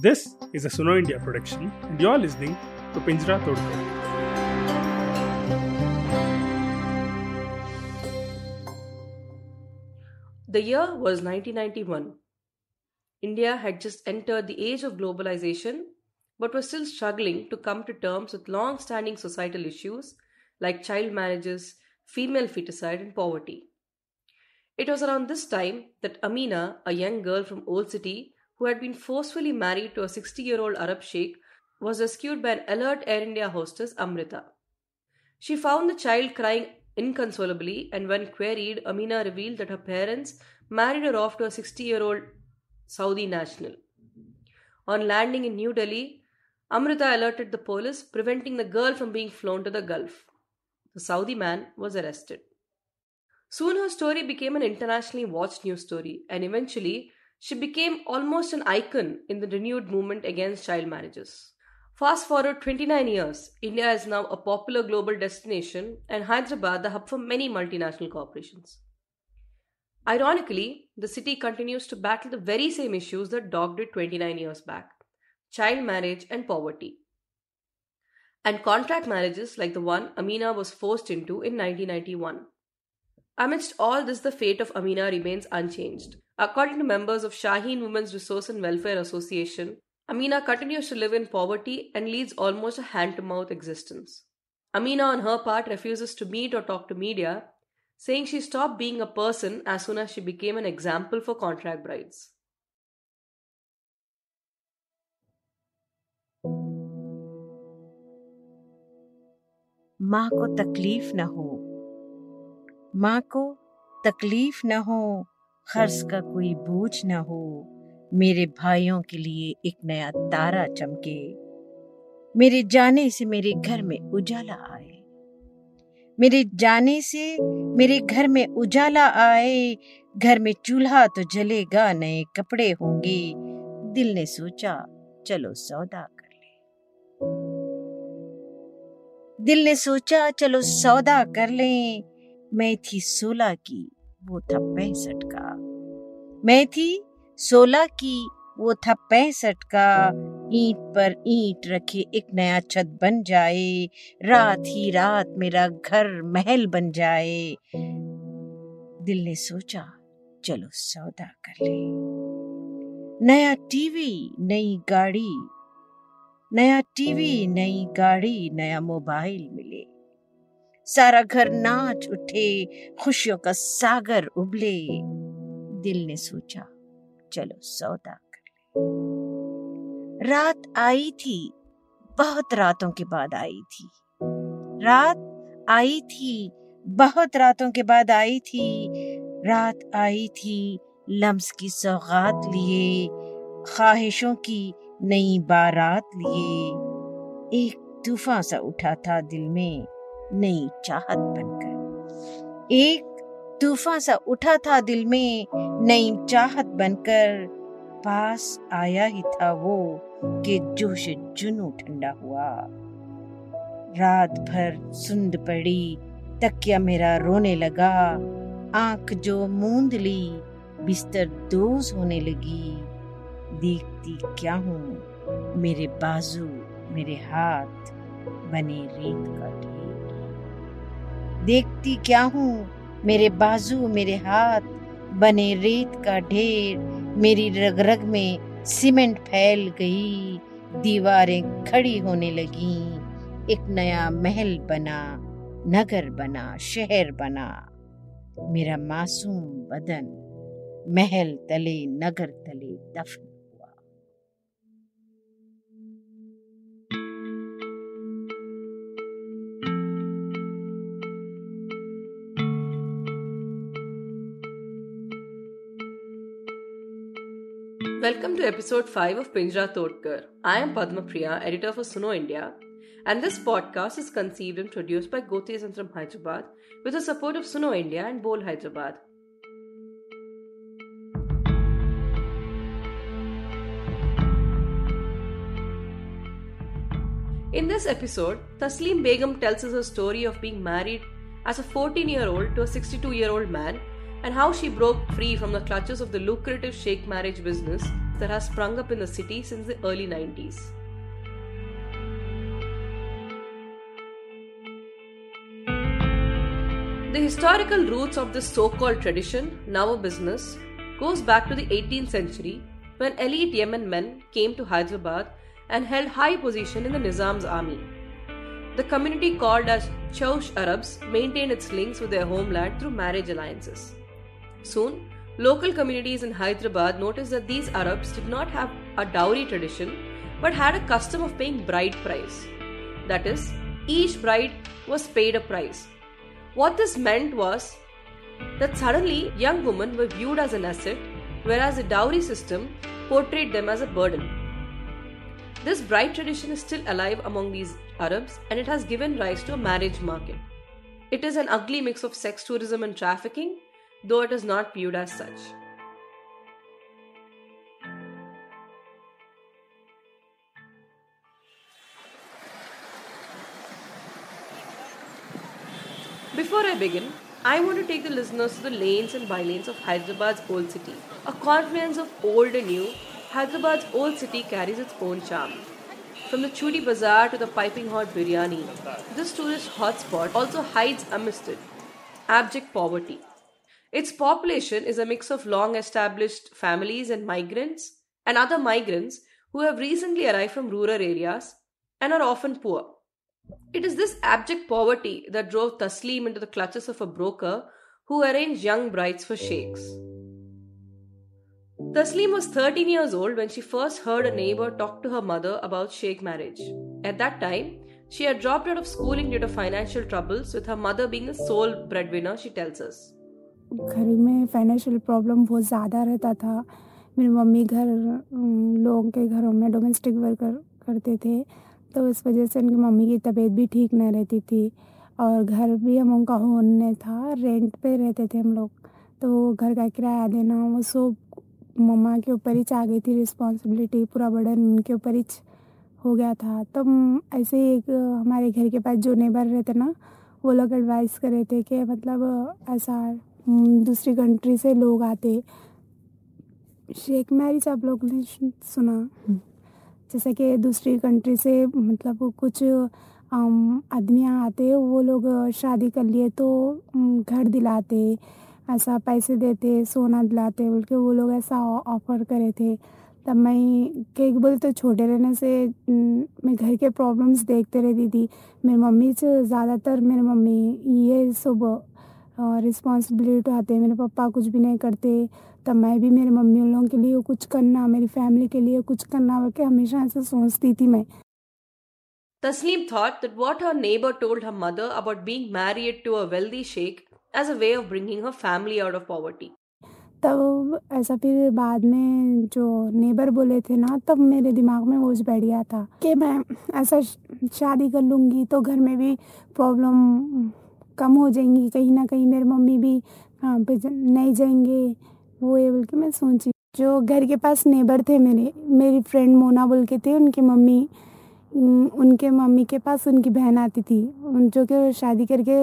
This is a Suno India production, and you're listening to Pinjra Todkar. The year was 1991. India had just entered the age of globalization but was still struggling to come to terms with long standing societal issues like child marriages, female feticide, and poverty. It was around this time that Amina, a young girl from Old City who had been forcefully married to a 60 year old Arab sheikh, was rescued by an alert Air India hostess, Amrita. She found the child crying inconsolably, and when queried, Amina revealed that her parents married her off to a 60 year old Saudi national. On landing in New Delhi, Amrita alerted the police, preventing the girl from being flown to the Gulf. The Saudi man was arrested. Soon her story became an internationally watched news story, and eventually she became almost an icon in the renewed movement against child marriages. Fast forward 29 years, India is now a popular global destination and Hyderabad the hub for many multinational corporations. Ironically, the city continues to battle the very same issues that dogged it 29 years back child marriage and poverty. And contract marriages like the one Amina was forced into in 1991. Amidst all this, the fate of Amina remains unchanged. According to members of Shaheen Women's Resource and Welfare Association, Amina continues to live in poverty and leads almost a hand to mouth existence. Amina, on her part, refuses to meet or talk to media, saying she stopped being a person as soon as she became an example for contract brides. माँ को तकलीफ न हो माँ को तकलीफ न हो खर्च का कोई बोझ न हो, मेरे भाइयों के लिए एक नया तारा चमके। मेरे जाने से मेरे घर में उजाला आए। मेरे जाने से मेरे घर में उजाला आए। घर में चूल्हा तो जलेगा, नए कपड़े होंगे। दिल ने सोचा, चलो सौदा कर ले। दिल ने सोचा, चलो सौदा कर लें। मैं थी सोलह की, वो था पैंसठ का। मैं थी सोलह की वो था पैंसठ का ईंट पर ईंट रखे एक नया छत बन जाए, रात ही रात मेरा घर महल बन जाए। दिल ने सोचा, चलो सौदा कर ले। नया टीवी, नई गाड़ी, नया टीवी, नई गाड़ी, नया मोबाइल मिले। सारा घर नाच उठे, खुशियों का सागर उबले। दिल ने सोचा, चलो सौदा कर ले। रात आई थी, बहुत रातों के बाद आई थी। रात आई थी, बहुत रातों के बाद आई थी। रात आई थी, लम्स की सौगात लिए, ख्वाहिशों की नई बारात लिए। एक तूफ़ान सा उठा था दिल में, नई चाहत बनकर। एक तूफ़ान सा उठा था दिल में, नई चाहत बनकर। पास आया ही था वो कि जोश जुनू ठंडा हुआ। रात भर सुंद पड़ी, तकिया मेरा रोने लगा। आँख जो मूंद ली, बिस्तर दोज होने लगी। देखती क्या हूँ, मेरे बाजू, मेरे हाथ, बने रेत का ढेर। देखती क्या हूँ मेरे बाजू मेरे हाथ बने रेत का ढेर, मेरी रग रग में सीमेंट फैल गई, दीवारें खड़ी होने लगी, एक नया महल बना, नगर बना, शहर बना। मेरा मासूम बदन महल तले, नगर तले, दफन। Welcome to episode 5 of Pinjra Todkar. I am Padma Priya, editor for Suno India, and this podcast is conceived and produced by Gote Santram Hyderabad with the support of Suno India and Bol Hyderabad. In this episode, Taslim Begum tells us her story of being married as a 14 year old to a 62 year old man and how she broke free from the clutches of the lucrative sheikh marriage business that has sprung up in the city since the early 90s. The historical roots of this so called tradition, now a business, goes back to the 18th century when elite Yemen men came to Hyderabad and held high position in the Nizam's army. The community called as Chaush Arabs maintained its links with their homeland through marriage alliances. Soon, local communities in Hyderabad noticed that these Arabs did not have a dowry tradition but had a custom of paying bride price. That is, each bride was paid a price what this meant was that suddenly young women were viewed as an asset, whereas the dowry system portrayed them as a burden. This bride tradition is still alive among these Arabs and it has given rise to a marriage market. It is an ugly mix of sex tourism and trafficking, though it is not viewed as such. Before I begin, I want to take the listeners to the lanes and bylanes of Hyderabad's old city. A confluence of old and new, Hyderabad's old city carries its own charm. From the Chudi Bazaar to the piping hot biryani, this tourist hotspot also hides amidst it abject poverty. Its population is a mix of long established families and migrants and other migrants who have recently arrived from rural areas and are often poor. It is this abject poverty that drove Taslim into the clutches of a broker who arranged young brides for sheikhs. Taslim was 13 years old when she first heard a neighbor talk to her mother about sheikh marriage. At that time, she had dropped out of schooling due to financial troubles, with her mother being the sole breadwinner, she tells us. घर में financial problem बहुत ज़्यादा रहता था। मेरी mummy घर लोगों के घरों में डोमेस्टिक वर्कर करते थे तो इस वजह से उनकी मम्मी की तबीयत भी ठीक नहीं रहती थी। और घर भी हम उनका होने था रेंट पे रहते थे हम लोग। तो घर का किराया देना, वो सब मम्मा के ऊपर ही आ गई थी रिस्पॉन्सिबिलिटी पूरा बर्डन उनके ऊपर ही हो गया था। तो ऐसे ही एक हमारे घर के पास जो नेबर रहते ना, वो लोग एडवाइस कर रहे थे कि मतलब ऐसा दूसरी कंट्री से लोग आते। शेख मैरिज आप लोग ने सुना जैसे कि दूसरी कंट्री से मतलब कुछ आदमियाँ आते वो लोग शादी कर लिए तो घर दिलाते ऐसा पैसे देते सोना दिलाते बोल के वो लोग ऐसा ऑफ़र करे थे। तब मैं केक बोल तो छोटे रहने से मैं घर के प्रॉब्लम्स देखते रहती थी मेरी मम्मी से ज़्यादातर मेरी मम्मी ये सब रिस्पॉन्सिबिलिटी उठाते मेरे पापा कुछ भी नहीं करते तब मैं भी मेरे मम्मी उन लोगों के लिए कुछ करना मेरी फैमिली के लिए कुछ करना करके हमेशा ऐसे सोचती थी मैं Tasneem thought that what her neighbor told her mother about being married to a wealthy sheikh as a way of bringing her family out of poverty. तब ऐसा फिर बाद में जो नेबर बोले थे ना तब मेरे दिमाग में वो बैठ गया था कि मैं ऐसा शादी कर लूँगी तो घर में भी प्रॉब्लम कम हो जाएँगी, कहीं ना कहीं मेरे मम्मी भी कहाँ पे नहीं जाएँगे। वो ये बोल के मैं सोची, जो घर के पास नेबर थे मेरे, मेरी फ्रेंड मोना बोल के थे उनकी मम्मी उनके मम्मी के पास उनकी बहन आती थी। जो कि शादी करके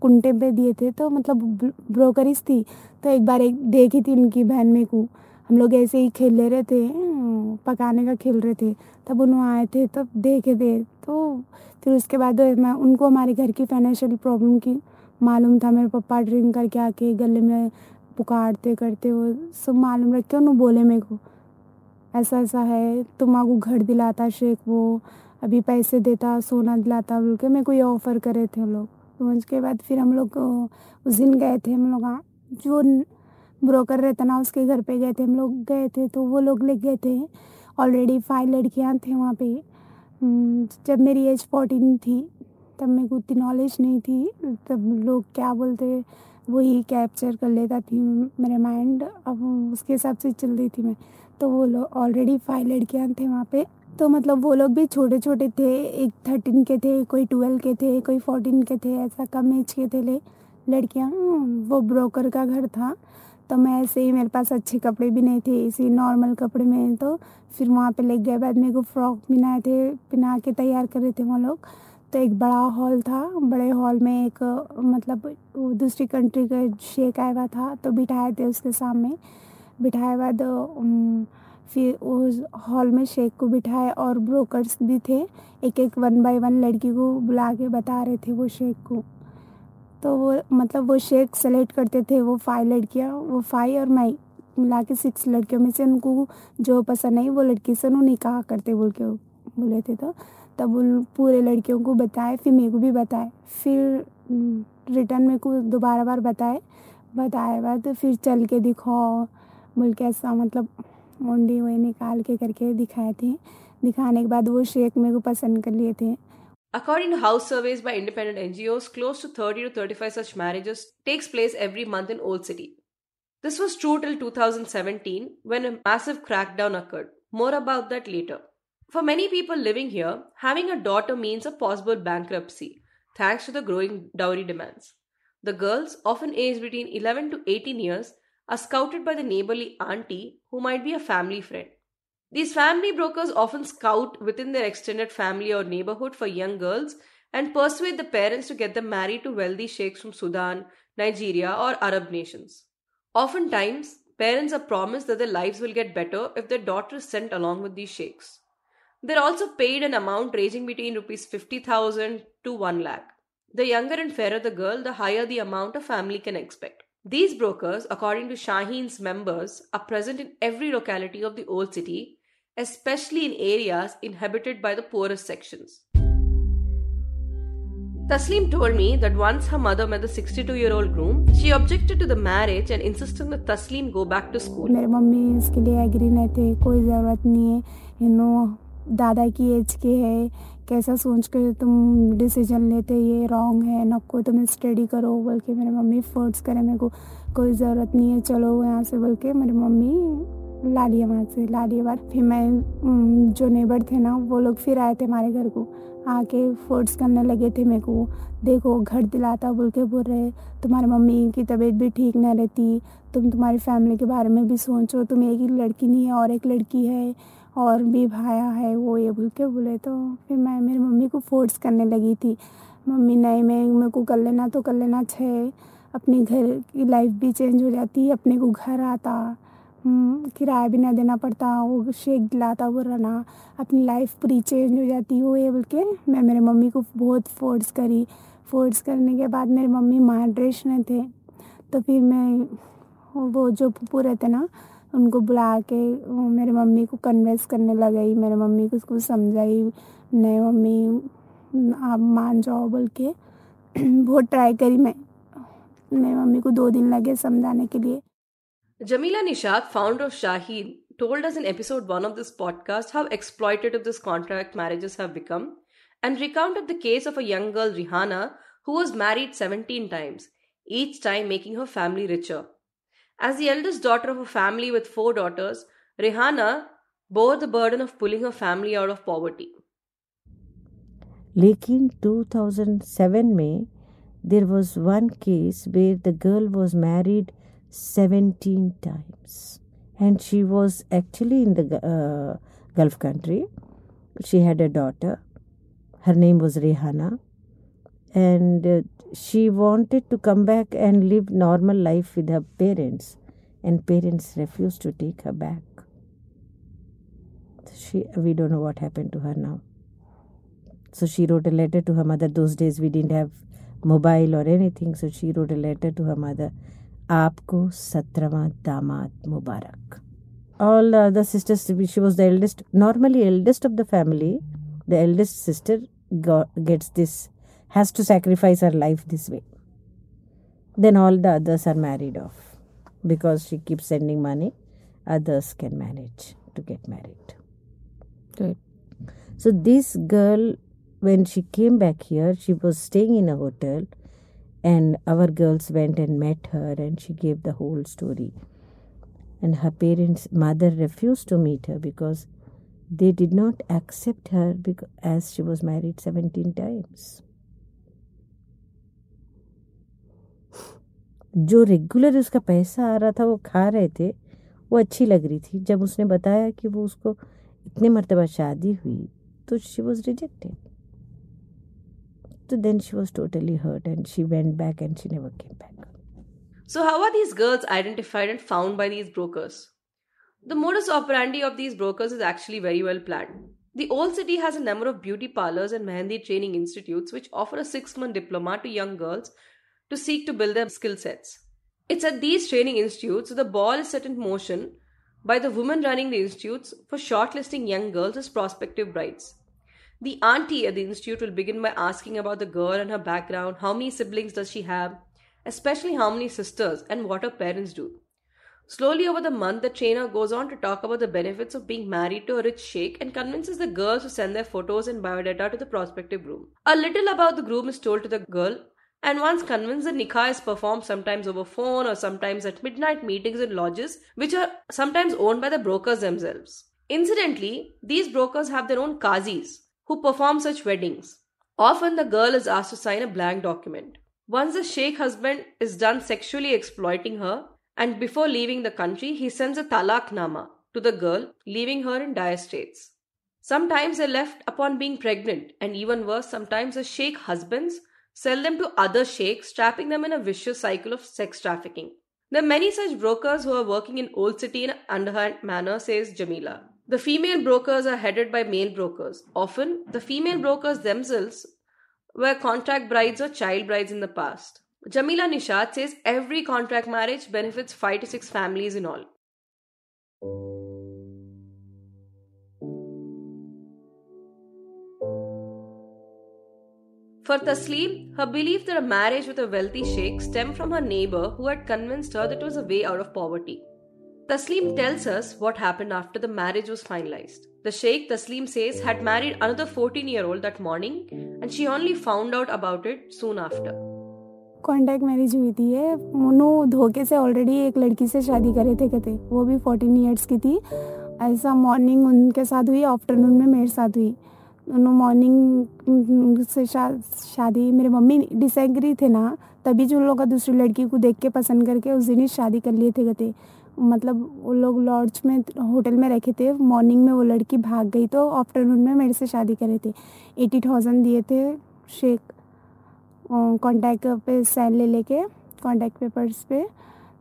कुंटे पे दिए थे तो मतलब ब्रोकरिस थी। तो एक बार एक देखी थी उनकी बहन में को। हम लोग ऐसे ही खेल ले रहे थे पकाने का खेल रहे थे। तब उन्होंने आए थे, तब देखे थे। तो फिर उसके बाद मैं उनको हमारे घर की फाइनेंशियल प्रॉब्लम की मालूम था। मेरे पापा ड्रिंक करके आके गले में पुकारते करते वो सब मालूम रखे उन्होंने बोले मेरे को, ऐसा ऐसा है, तुम आगू घर दिलाता शेख वो, अभी पैसे देता, सोना दिलाता बोल के मेरे को ये ऑफ़र करे थे लोग। तो उसके बाद फिर हम लोग उस दिन गए थे हम लोग जो ब्रोकर रहता ना, उसके घर पे गए थे। हम लोग गए थे तो वो लोग ले गए थे। ऑलरेडी फाइव लड़कियाँ थे वहाँ पे। जब मेरी एज फोर्टीन थी, तब मेरे को उतनी नॉलेज नहीं थी, तब लोग क्या बोलते, वही कैप्चर कर लेता थी मेरे माइंड अब उसके हिसाब से चल रही थी मैं। तो वो लोग ऑलरेडी फाइव लड़कियाँ थे वहाँ पे। तो मतलब वो लोग भी छोटे छोटे थे, एक थर्टीन के थे, कोई ट्वेल्व के थे, कोई फोर्टीन के थे, ऐसा कम एज के थे ले, लड़कियाँ। वो ब्रोकर का घर था। तो मैं ऐसे ही मेरे पास अच्छे कपड़े भी नहीं थे इसी नॉर्मल कपड़े में तो फिर वहाँ पे ले गए। बाद मेरे को फ्रॉक पहनाए थे, पहना के तैयार कर रहे थे वो लोग। तो एक बड़ा हॉल था, बड़े हॉल में एक मतलब दूसरी कंट्री का शेख आया हुआ था तो बिठाए थे उसके सामने। बिठाए बाद फिर उस हॉल में शेख को बिठाए और ब्रोकर्स भी थे। एक एक वन बाय वन लड़की को बुला के बता रहे थे वो शेख को। तो वो मतलब वो शेख सेलेक्ट करते थे, वो फाइव लड़कियाँ, वो फाइव और मैं मिला के सिक्स लड़कियों में से उनको जो पसंद आई, वो लड़की से उन्होंने कहा करते बोल के बोले थे तो। तब उन पूरे लड़कियों को बताए, फिर मेरे को भी बताए, फिर रिटर्न मेरे को दोबारा बार बताए बताए बाद तो फिर चल के दिखाओ, बोल के ऐसा मतलब मुंडी वही निकाल के करके दिखाए थे। दिखाने के बाद वो शेख मेरे को पसंद कर लिए थे। According to house surveys by independent NGOs, close to 30 to 35 such marriages takes place every month in Old City. This was true till 2017 when a massive crackdown occurred. More about that later. For many people living here, having a daughter means a possible bankruptcy, thanks to the growing dowry demands. The girls, often aged between 11 to 18 years, are scouted by the neighborly auntie who might be a family friend. These family brokers often scout within their extended family or neighborhood for young girls and persuade the parents to get them married to wealthy sheikhs from Sudan, Nigeria, or Arab nations. Oftentimes, parents are promised that their lives will get better if their daughter is sent along with these sheikhs. They're also paid an amount ranging between rupees 50,000 to 1 lakh. The younger and fairer the girl, the higher the amount a family can expect. These brokers, according to Shaheen's members, are present in every locality of the old city, especially in areas inhabited by the poorest sections. Taslim told me that once her mother met the 62 year old groom, she objected to the marriage and insisted that Taslim go back to school. मेरे mummy इसके लिए agree नहीं थे कोई ज़रूरत नहीं है you know दादा की एज के है कैसा सोच कर तुम डिसीज़न लेते ये रॉन्ग है नको तुम स्टडी करो बोल के मेरी मम्मी फोर्स करे मेरे को कोई ज़रूरत नहीं है चलो यहाँ से बोल के मेरी मम्मी ला वहाँ से। ला बाद फिर मैं जो नेबर थे ना, वो लोग फिर आए थे हमारे घर को। आके फोर्स करने लगे थे मेरे को। देखो, घर दिलाता बोल के बोल रहे, तुम्हारी मम्मी की तबीयत भी ठीक ना रहती। तुम तुम्हारी फैमिली के बारे में भी सोचो। तुम एक ही लड़की नहीं है और एक लड़की है, और भी भाया है, वो ये बोल के बोले तो फिर मैं मेरी मम्मी को फोर्स करने लगी थी। मम्मी, नहीं, मैं, मेरे को कर लेना तो कर लेना, छः। अपने घर की लाइफ भी चेंज हो जाती, अपने को घर आता। किराया भी ना देना पड़ता, वो शेक दिलाता वो रहना, अपनी लाइफ पूरी चेंज हो जाती, वो ये बोल के मैं मेरे मम्मी को बहुत फोर्स करी। फोर्स करने के बाद मेरे मम्मी महाड्रेश में थे तो फिर मैं वो जो पुप्पू रहते ना, उनको बुला के मेरे मम्मी को कन्वेंस करने लगाई, मेरे मम्मी को उसको समझाई नहीं मम्मी, आप मान जाओ बोल के बहुत ट्राई करी मैं, मेरी मम्मी को दो दिन लगे समझाने के लिए। Jamila Nishad, founder of Shaheen, told us in episode 1 of this podcast how exploitative these contract marriages have become and recounted the case of a young girl, Rihanna, who was married 17 times, each time making her family richer. As the eldest daughter of a family with four daughters, Rihanna bore the burden of pulling her family out of poverty. लेकिन 2007 में there was one case where the girl was married 17 times. And she was actually in the uh, Gulf country. She had a daughter. Her name was Rihanna. And uh, she wanted to come back and live normal life with her parents. And parents refused to take her back. She we don't know what happened to her now. So she wrote a letter to her mother. Those days we didn't have mobile or anything. So she wrote a letter to her mother आपको सत्रहवा दामाद मुबारक all the other sisters she was the eldest normally eldest of the family the eldest sister got, gets this has to sacrifice her life this way. Then all the others are married off because she keeps sending money. Others can manage to get married. Good. So this girl, when she came back here, she was staying in a hotel, and our girls went and met her, and she gave the whole story. And her parents' mother refused to meet her because they did not accept her because, as she was married 17 times. जो regular उसका पैसा आ रहा था वो खा रहे थे वो अच्छी लग रही थी जब उसने बताया कि वो उसको इतने मरतबा शादी हुई तो she was rejected then she was totally hurt and she went back and she never came back. So, how are these girls identified and found by these brokers? The modus operandi of these brokers is actually very well planned. The old city has a number of beauty parlors and mehendi training institutes which offer a six month diploma to young girls to seek to build their skill sets. It's at these training institutes that the ball is set in motion by the women running the institutes for shortlisting young girls as prospective brides. The auntie at the institute will begin by asking about the girl and her background, how many siblings does she have, especially how many sisters, and what her parents do. Slowly over the month, the trainer goes on to talk about the benefits of being married to a rich sheikh and convinces the girls to send their photos and biodata to the prospective groom. A little about the groom is told to the girl, and once convinced, the nikah is performed sometimes over phone or sometimes at midnight meetings in lodges, which are sometimes owned by the brokers themselves. Incidentally, these brokers have their own qazis who perform such weddings. Often, the girl is asked to sign a blank document. Once the sheikh husband is done sexually exploiting her, and before leaving the country, he sends a talak nama to the girl, leaving her in dire straits. Sometimes they're left upon being pregnant, and even worse, sometimes the sheikh husbands sell them to other sheikhs, trapping them in a vicious cycle of sex trafficking. There are many such brokers who are working in Old City in an underhand manner, says Jamila. The female brokers are headed by male brokers. Often, the female brokers themselves were contract brides or child brides in the past. Jamila Nishad says every contract marriage benefits 5 to 6 families in all. For Taslim, her belief that a marriage with a wealthy sheikh stemmed from her neighbor who had convinced her that it was a way out of poverty. Taslim tells us what happened after the marriage was finalized. The sheikh, Taslim says, had married another 14 year old that morning and she only found out about it soon after. Contact marriage हुई थी है उन्होंने धोखे से already एक लड़की से शादी करे थे कहते वो भी फोर्टीन ईयर्स की थी ऐसा मॉर्निंग उनके साथ हुई आफ्टरनून में मेरे साथ हुई उन्होंने मॉर्निंग से शा, शादी मेरे मम्मी डिसएग्री थे ना तभी जो लोग दूसरी लड़की को देख के पसंद करके उस दिन ही शादी कर लिए थे कहते मतलब वो लोग लॉड्ज में, होटल में रखे थे। मॉर्निंग में वो लड़की भाग गई तो आफ्टरनून में मेरे से शादी करे थे। एटी थाउज़ेंड दिए थे शेख कॉन्टैक्ट पे साइन ले लेके कॉन्टैक्ट पेपर्स पे।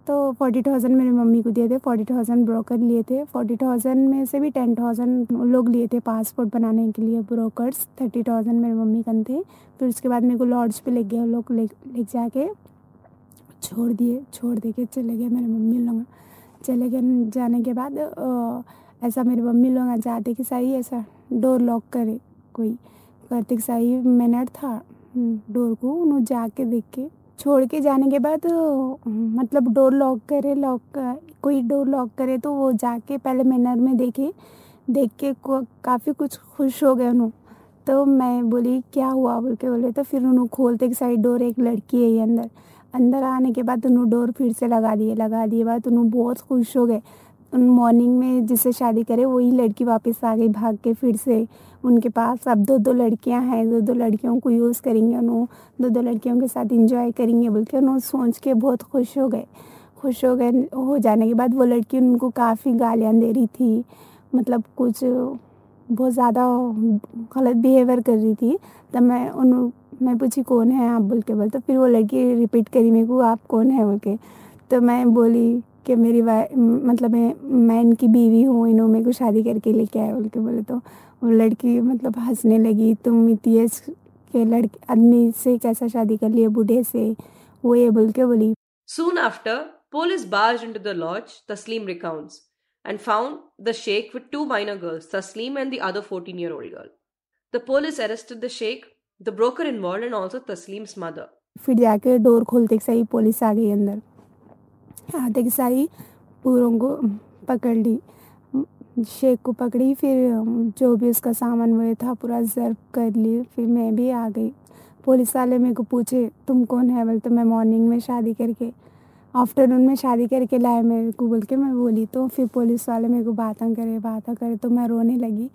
तो फोर्टी थाउज़ेंड मेरी मम्मी को दिए थे, फोर्टी थाउज़ेंड ब्रोकर लिए थे। फोर्टी थाउज़ेंड में से भी टेन थाउज़ेंड लोग लिए थे पासपोर्ट बनाने के लिए ब्रोकर्स थर्टी थाउज़ेंड मेरी मम्मी कन थे। फिर उसके बाद मेरे को लॉड्ज पे ले गए लोग ले ले जाके, छोड़ दिए, छोड़ दे के चले गए मेरे मम्मी लोग। चले गए, जाने के बाद ऐसा मेरी मम्मी लोग जाते कि सही ऐसा डोर लॉक करे कोई। करते कि सही मिनट था डोर को उन्होंने जाके देख। के छोड़ के जाने के बाद मतलब डोर लॉक करे लॉक कोई डोर लॉक करे तो वो जाके पहले मैनर में देखे। देख के काफ़ी कुछ खुश हो गए उन्होंने तो मैं बोली, क्या हुआ? बोल के बोले तो फिर उन्होंने खोलते कि साइड डोर एक लड़की है अंदर। अंदर आने के बाद उन्होंने डोर फिर से लगा दिए लगा दिए, बाद उन्होंने बहुत खुश हो गए। मॉर्निंग में जिससे शादी करे, वही लड़की वापस आ गई भाग के फिर से। उनके पास अब दो दो लड़कियाँ हैं दो दो लड़कियों को यूज़ करेंगे उन्होंने दो दो लड़कियों के साथ इंजॉय करेंगे बोल के उन्होंने सोच के बहुत खुश हो गए। खुश हो गए, हो जाने के बाद वो लड़की उनको काफ़ी गालियाँ दे रही थी। मतलब कुछ बहुत ज़्यादा गलत बिहेवियर कर रही थी। तब मैं उन मैं पूछी कौन है आप? बोल के बोल तो फिर वो लड़की रिपीट करी मेरे को आप कौन है? बोल के तो मैं बोली कि मेरी वा मतलब मैं मैं इनकी बीवी हूँ इन्होंने मेरे को शादी करके लेके आए बोल के बोले तो। वो लड़की मतलब हंसने लगी तुम इतिहास के लड़के आदमी से कैसा शादी कर लिए बूढ़े से? वो ये बोल के बोली। सुन after police barge into the lodge Tasleem recount and found the sheikh with two minor girls, Taslim and the other 14-year-old girl. The police arrested the sheikh the broker involved, and also Taslim's mother. फिर जाके door खोलते सही police आ गई अंदर। आते की सारी पूरों को पकड़ ली शेख को पकड़ी फिर जो भी उसका सामान वो था पूरा जर्ब कर ली फिर मैं भी आ गई। पुलिस वाले मेरे को पूछे तुम कौन है? बोल तो मैं मॉर्निंग में शादी करके आफ्टरनून में शादी करके लाए मेरे को बोल के मैं बोली। तो फिर पुलिस वाले मेरे को बातें करे बातें करे तो मैं रोने लगी।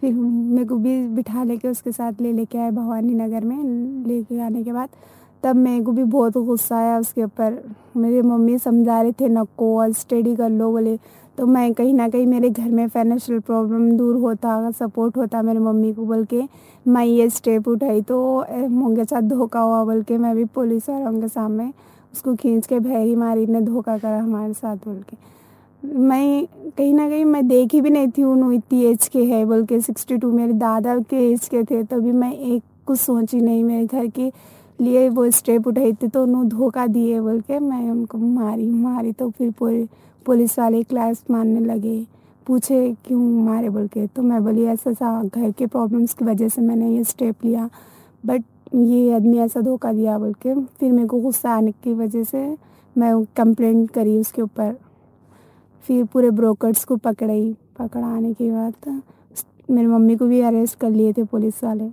फिर मेरे को भी बिठा लेके उसके साथ ले लेके आए भवानी नगर में, लेके आने के बाद। तब मेरे को भी बहुत गुस्सा आया उसके ऊपर। मेरी मम्मी समझा रहे थे नको और स्टडी कर लो, बोले। तो मैं कहीं ना कहीं मेरे घर में फाइनेंशियल प्रॉब्लम दूर होता सपोर्ट होता मेरी मम्मी को बोल के। मैं ये स्टेप उठाई तो उनके साथ धोखा हुआ बोल के मैं भी पुलिस वालों के सामने उसको खींच के भैरी मारी ने धोखा करा हमारे साथ, बोल के। मैं कहीं ना कहीं मैं देखी भी नहीं थी उन्होंने इतनी एज के है बोल के सिक्सटी टू मेरे दादा के एज के थे, तभी मैं एक कुछ सोची नहीं मेरे घर के लिए वो स्टेप उठाई थी तो उन्होंने धोखा दिए बोल के मैं उनको मारी मारी तो फिर पुलिस वाले क्लास मारने लगे, पूछे क्यों मारे बोल के तो मैं बोली ऐसा सा घर के प्रॉब्लम्स की वजह से मैंने ये स्टेप लिया बट ये आदमी ऐसा धोखा दिया बोल के फिर मेरे को गुस्सा आने की वजह से मैं कंप्लेंट करी उसके ऊपर। फिर पूरे ब्रोकर्स को पकड़ाई पकड़ाने के बाद मेरी मम्मी को भी अरेस्ट कर लिए थे पुलिस वाले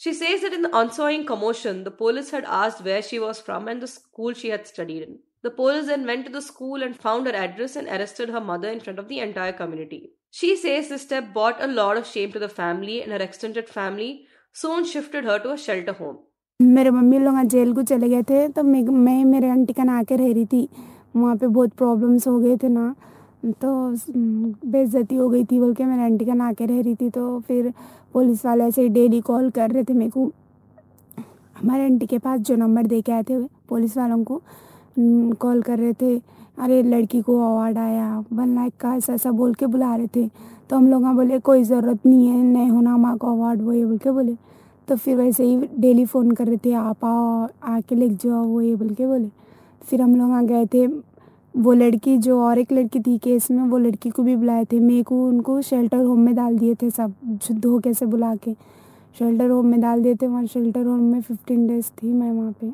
She says that in the ensuing commotion, the police had asked where she was from and the school she had studied in. The police then went to the school and found her address and arrested her mother in front of the entire community. She says this step brought a lot of shame to the family and her extended family soon shifted her to a shelter home. मेरे mummy लोग jail को चले गए थे तो मैं मेरे aunty का ना के रह रही थी वहाँ पे बहुत प्रॉब्लम्स हो गए थे ना। तो बेइज्जती हो गई थी बोल के मेरे आंटी का ना के रह रही थी तो फिर पुलिस वाले ऐसे ही डेली कॉल कर रहे थे मेरे को। हमारे आंटी के पास जो नंबर दे के आए थे पुलिस वालों को कॉल कर रहे थे, अरे, लड़की को अवार्ड आया वन लाख का ऐसा ऐसा बोल के बुला रहे थे। तो हम लोग बोले, कोई ज़रूरत नहीं है नहीं होना माँ को अवार्ड वो ये बोल के बोले। तो फिर वैसे ही डेली फ़ोन कर रहे थे, आप आओ, आके लिख जाओ, वो ये बोल के बोले। फिर हम लोग वहाँ गए थे। वो लड़की जो और एक लड़की थी केस में वो लड़की को भी बुलाए थे। मेरे को उनको शेल्टर होम में डाल दिए थे सब धोखे से बुला के। शेल्टर होम में डाल दिए थे वहाँ। शेल्टर होम में फिफ्टीन डेज़ थी मैं वहाँ पे।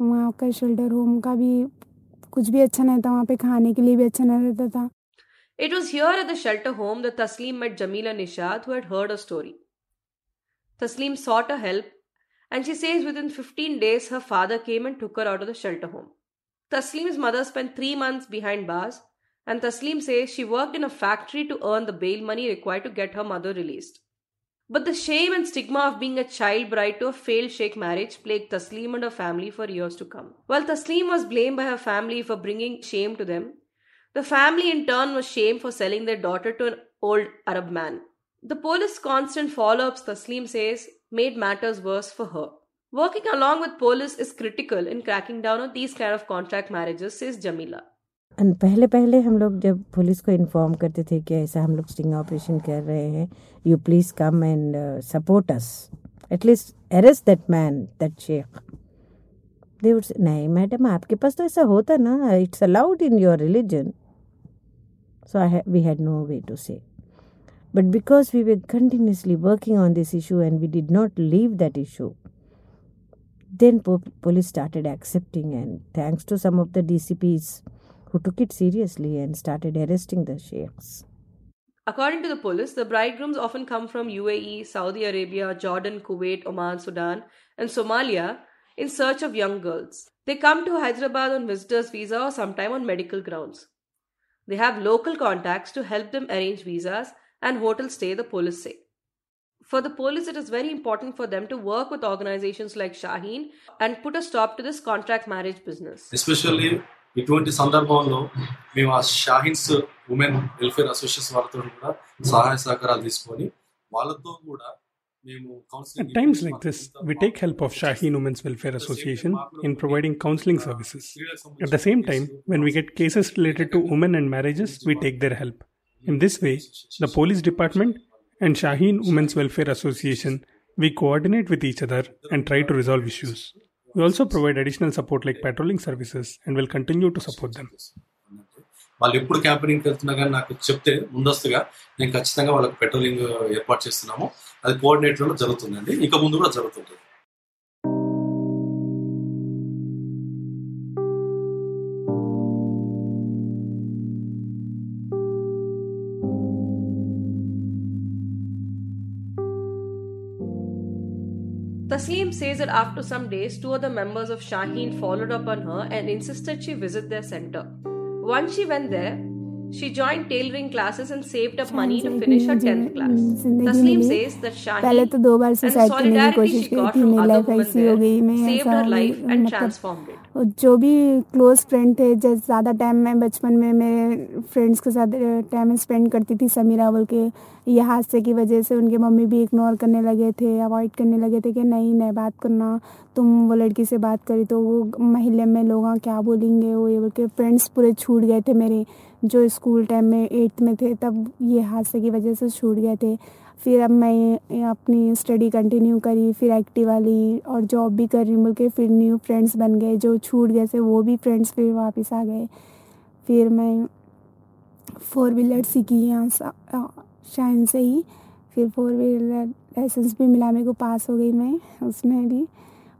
वहाँ का शेल्टर होम का भी कुछ भी अच्छा नहीं था। वहाँ पे खाने के लिए भी अच्छा नहीं रहता था। It was here at the shelter home that Taslim met Jamila Nishad, who had heard her story. Taslim sought her and she says within 15 days her father came and took her out of the shelter home. Taslim's mother spent three months behind bars, and Taslim says she worked in a factory to earn the bail money required to get her mother released. But the shame and stigma of being a child bride to a failed Sheikh marriage plagued Taslim and her family for years to come. While Taslim was blamed by her family for bringing shame to them, the family in turn was shamed for selling their daughter to an old Arab man. The police constant follow ups, Taslim says, made matters worse for her. Working along with police is critical in cracking down on these kind of contract marriages, says Jamila. पहले पहले हम लोग जब police को inform करते थे कि ऐसा हम लोग स्टिंग ऑपरेशन कर रहे हैं you please come and support us at least arrest that man that Sheikh they would नहीं मैडम आपके पास तो ऐसा होता ना it's allowed in your religion so I we had no way to say but because we were continuously working on this issue and we did not leave that issue, then po- police started accepting and thanks to some of the DCPs who took it seriously and started arresting the sheikhs. According to the police, the bridegrooms often come from UAE, Saudi Arabia, Jordan, Kuwait, Oman, Sudan, and Somalia in search of young girls. They come to Hyderabad on visitors' visa or sometime on medical grounds. They have local contacts to help them arrange visas and hotel stay, the police say for the police, it is very important for them to work with organizations like Shaheen and put a stop to this contract marriage business. Especially ఇటువంటి సందర్భంలో మేము ఆ షాహిన్స్ women welfare association వాళ్ళతో కూడా సహాయ సహకారాలు తీసుకొని వాళ్ళతో కూడా At times like this, we take help of Shaheen Women's Welfare Association in providing counseling services. At the same time, when we get cases related to women and marriages, we take their help. In this way, the police department and Shaheen Women's Welfare Association, we coordinate with each other and try to resolve issues. We also provide additional support like patrolling services and will continue to support them. వాళ్ళు ఎప్పుడు క్యాంపెయినింగ్కి వెళ్తున్నా కానీ నాకు చెప్తే ముందస్తుగా నేను ఖచ్చితంగా వాళ్ళకి పెట్రోలింగ్ ఏర్పాటు చేస్తున్నాము అది కోఆర్డినేటర్లో జరుగుతుందండి ఇక ముందు కూడా జరుగుతుంటుంది says that after some days, two other members of Shaheen followed up on her and insisted she visit their center. Once she went there, she joined tailoring classes and saved up money to finish her 10th class. Taslim says that करने की कोशिश की थी मेरी life ऐसी हो गई मैं saved her life and transformed it. जो भी क्लोज फ्रेंड थे जैसे ज़्यादा टाइम मैं बचपन में मेरे फ्रेंड्स के साथ टाइम स्पेंड करती थी समीरा बोल के ये हादसे की वजह से उनके मम्मी भी इग्नोर करने लगे थे अवॉइड करने लगे थे कि नहीं नहीं बात करना तुम वो लड़की से बात करी तो वो महिला में लोग क्या बोलेंगे वो ये बोल के फ्रेंड्स पूरे छूट गए थे मेरे जो स्कूल टाइम में एट्थ में थे, तब ये हादसे की वजह से छूट गए थे। फिर अब मैं अपनी स्टडी कंटिन्यू करी, फिर एक्टिव वाली और जॉब भी कर रही बोल के फिर न्यू फ्रेंड्स बन गए, जो छूट गए थे, वो भी फ्रेंड्स फिर वापस आ गए। फिर मैं फोर व्हीलर सीखी यहाँ शाइन से ही। फिर फोर व्हीलर लाइसेंस भी मिला मेरे को पास हो गई मैं उसमें भी।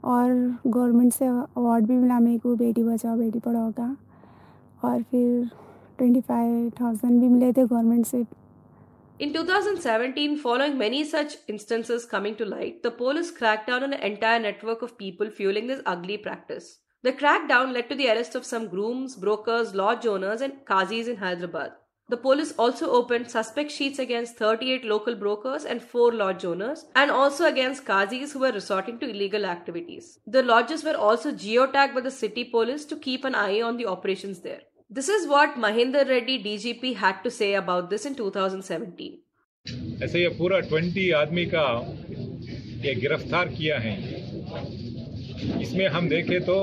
और गवर्नमेंट से अवार्ड भी मिला मेरे को, बेटी बचाओ, बेटी पढ़ाओ का। और फिर 25000 we government se in 2017, following many such instances coming to light, the police cracked down on an entire network of people fueling this ugly practice. The crackdown led to the arrest of some grooms, brokers, lodge owners, and qazis in Hyderabad. The police also opened suspect sheets against 38 local brokers and 4 lodge owners, and also against qazis who were resorting to illegal activities. The lodges were also geotagged by the city police to keep an eye on the operations there. This is what Mahinder Reddy DGP had to say about this in 2017. ऐसे ये पूरा 20 आदमी का ये गिरफ़्तार किया है। इसमें हम देखें तो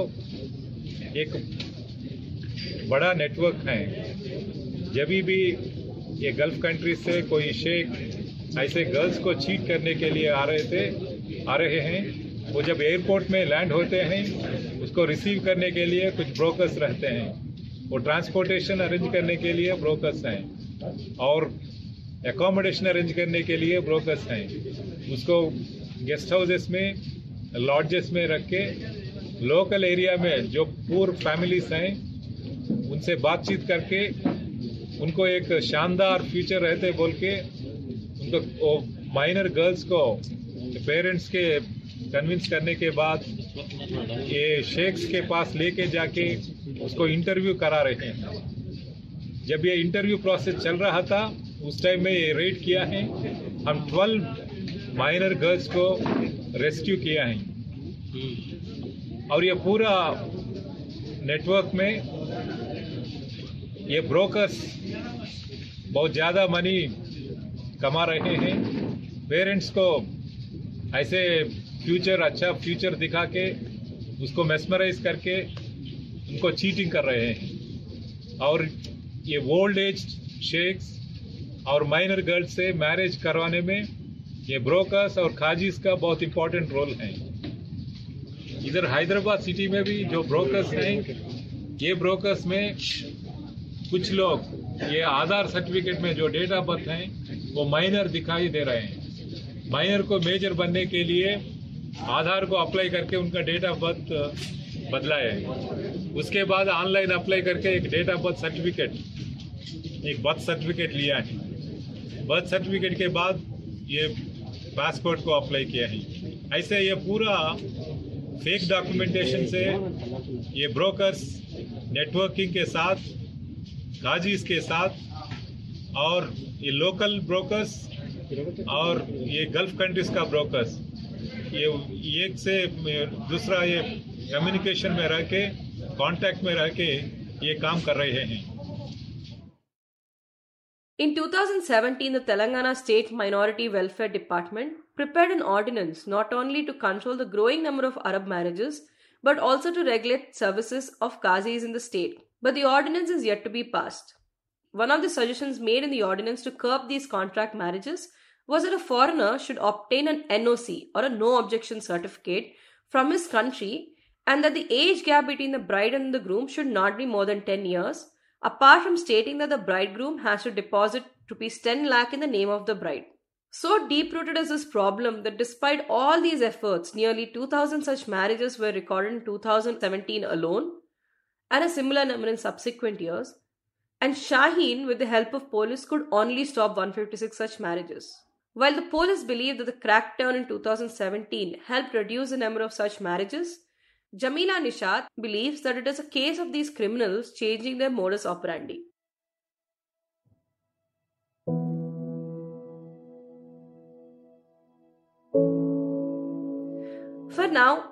एक बड़ा नेटवर्क है। जब भी ये गल्फ कंट्री से कोई शेख ऐसे गर्ल्स को चीट करने के लिए आ रहे थे, आ रहे हैं। वो जब एयरपोर्ट में लैंड होते हैं, उसको रिसीव करने के लिए कुछ ब्रोकर्स रहते हैं। वो ट्रांसपोर्टेशन अरेंज करने के लिए ब्रोकर्स हैं। और एकोमोडेशन अरेंज करने के लिए ब्रोकर्स हैं। उसको गेस्ट हाउसेस में लॉजेस में रख के लोकल एरिया में जो पूर फैमिलीज़ हैं, उनसे बातचीत करके, उनको एक शानदार फ्यूचर रहते बोल के, उनको माइनर गर्ल्स को पेरेंट्स के कन्विंस करने के बाद, ये शेख्स के पास लेके जाके उसको इंटरव्यू करा रहे हैं। जब ये इंटरव्यू प्रोसेस चल रहा था, उस टाइम में ये रेड किया है। हम 12 माइनर गर्ल्स को रेस्क्यू किया है। और ये पूरा नेटवर्क में ये ब्रोकर्स बहुत ज़्यादा मनी कमा रहे हैं। पेरेंट्स को ऐसे फ्यूचर अच्छा फ्यूचर दिखा के उसको मेस्मराइज करके उनको चीटिंग कर रहे हैं। और ये ओल्ड एज शेख्स और माइनर गर्ल्स से मैरिज करवाने में ये ब्रोकर्स और खाजिस का बहुत इंपॉर्टेंट रोल है। इधर हैदराबाद सिटी में भी जो ब्रोकर्स हैं, ये ब्रोकर्स में कुछ लोग ये आधार सर्टिफिकेट में जो डेट ऑफ़ बर्थ हैं, वो माइनर दिखाई दे रहे हैं। माइनर को मेजर बनने के लिए आधार को अप्लाई करके उनका डेट ऑफ़ बर्थ बदला है। उसके बाद ऑनलाइन अप्लाई करके एक डेट ऑफ़ बर्थ सर्टिफिकेट एक बर्थ सर्टिफिकेट लिया है। बर्थ सर्टिफिकेट के बाद ये पासपोर्ट को अप्लाई किया है। ऐसे ये पूरा फेक डॉक्यूमेंटेशन से ये ब्रोकर्स नेटवर्किंग के साथ, गाजीज के साथ और ये लोकल ब्रोकर्स और ये गल्फ कंट्रीज़ का ब्रोकर्स ये एक से दूसरा ये कम्युनिकेशन में रह के कांटेक्ट में रह के ये काम कर रहे हैं In 2017, the Telangana State Minority Welfare Department prepared an ordinance not only to control the growing number of Arab marriages, but also to regulate services of Qazis in the state. But the ordinance is yet to be passed. One of the suggestions made in the ordinance to curb these contract marriages was that a foreigner should obtain an NOC or a no objection certificate from his country and that the age gap between the bride and the groom should not be more than 10 years, apart from stating that the bridegroom has to deposit rupees 10 lakh in the name of the bride. So deep rooted is this problem that despite all these efforts, nearly 2000 such marriages were recorded in 2017 alone, and a similar number in subsequent years, and Shaheen, with the help of police, could only stop 156 such marriages. While the police believe that the crackdown in 2017 helped reduce the number of such marriages, Jamila Nishat believes that it is a case of these criminals changing their modus operandi. For now,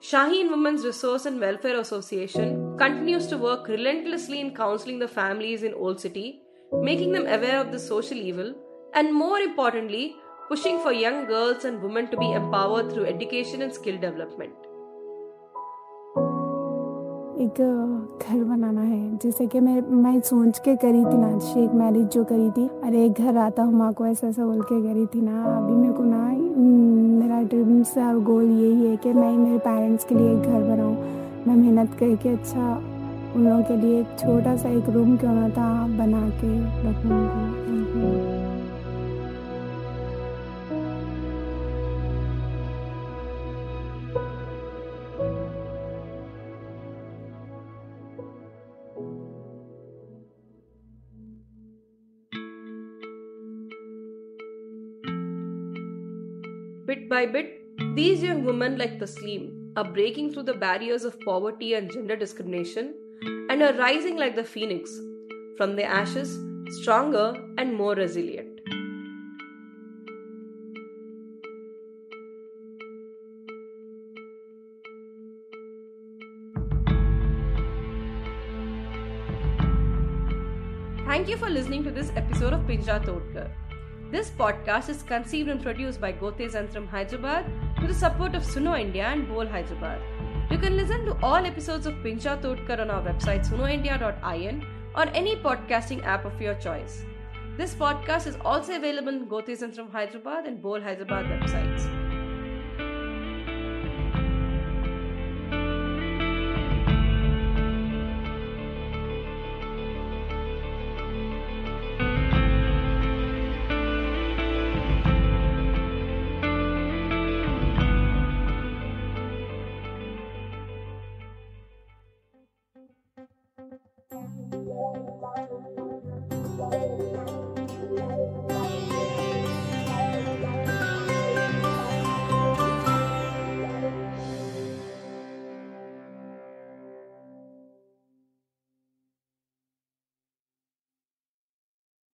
Shaheen Women's Resource and Welfare Association continues to work relentlessly in counseling the families in Old City, making them aware of the social evil, and more importantly, pushing for young girls and women to be empowered through education and skill development. एक घर बनाना है। जैसे कि मैं मैं सोच के करी थी ना शेख मैरिज जो करी थी, अरे एक घर आता हूँ, माँ को ऐसा ऐसा बोल के करी थी ना, अभी मेरे को ना मेरा ड्रीम्स और गोल यही है कि मैं मेरे पेरेंट्स के लिए एक घर बनाऊँ। मैं मेहनत करके अच्छा उन लोगों के लिए एक छोटा सा एक रूम क्यों ना था बना के रखूँगा by bit, these young women like Taslim are breaking through the barriers of poverty and gender discrimination and are rising like the phoenix from the ashes, stronger and more resilient. Thank you for listening to this episode of Pinja Todkar. This podcast is conceived and produced by Gote Zantram Hyderabad with the support of Suno India and Bol Hyderabad. You can listen to all episodes of Pincha Todkar on our website sunoindia.in or any podcasting app of your choice. This podcast is also available in Gote Zantram Hyderabad and Bol Hyderabad websites.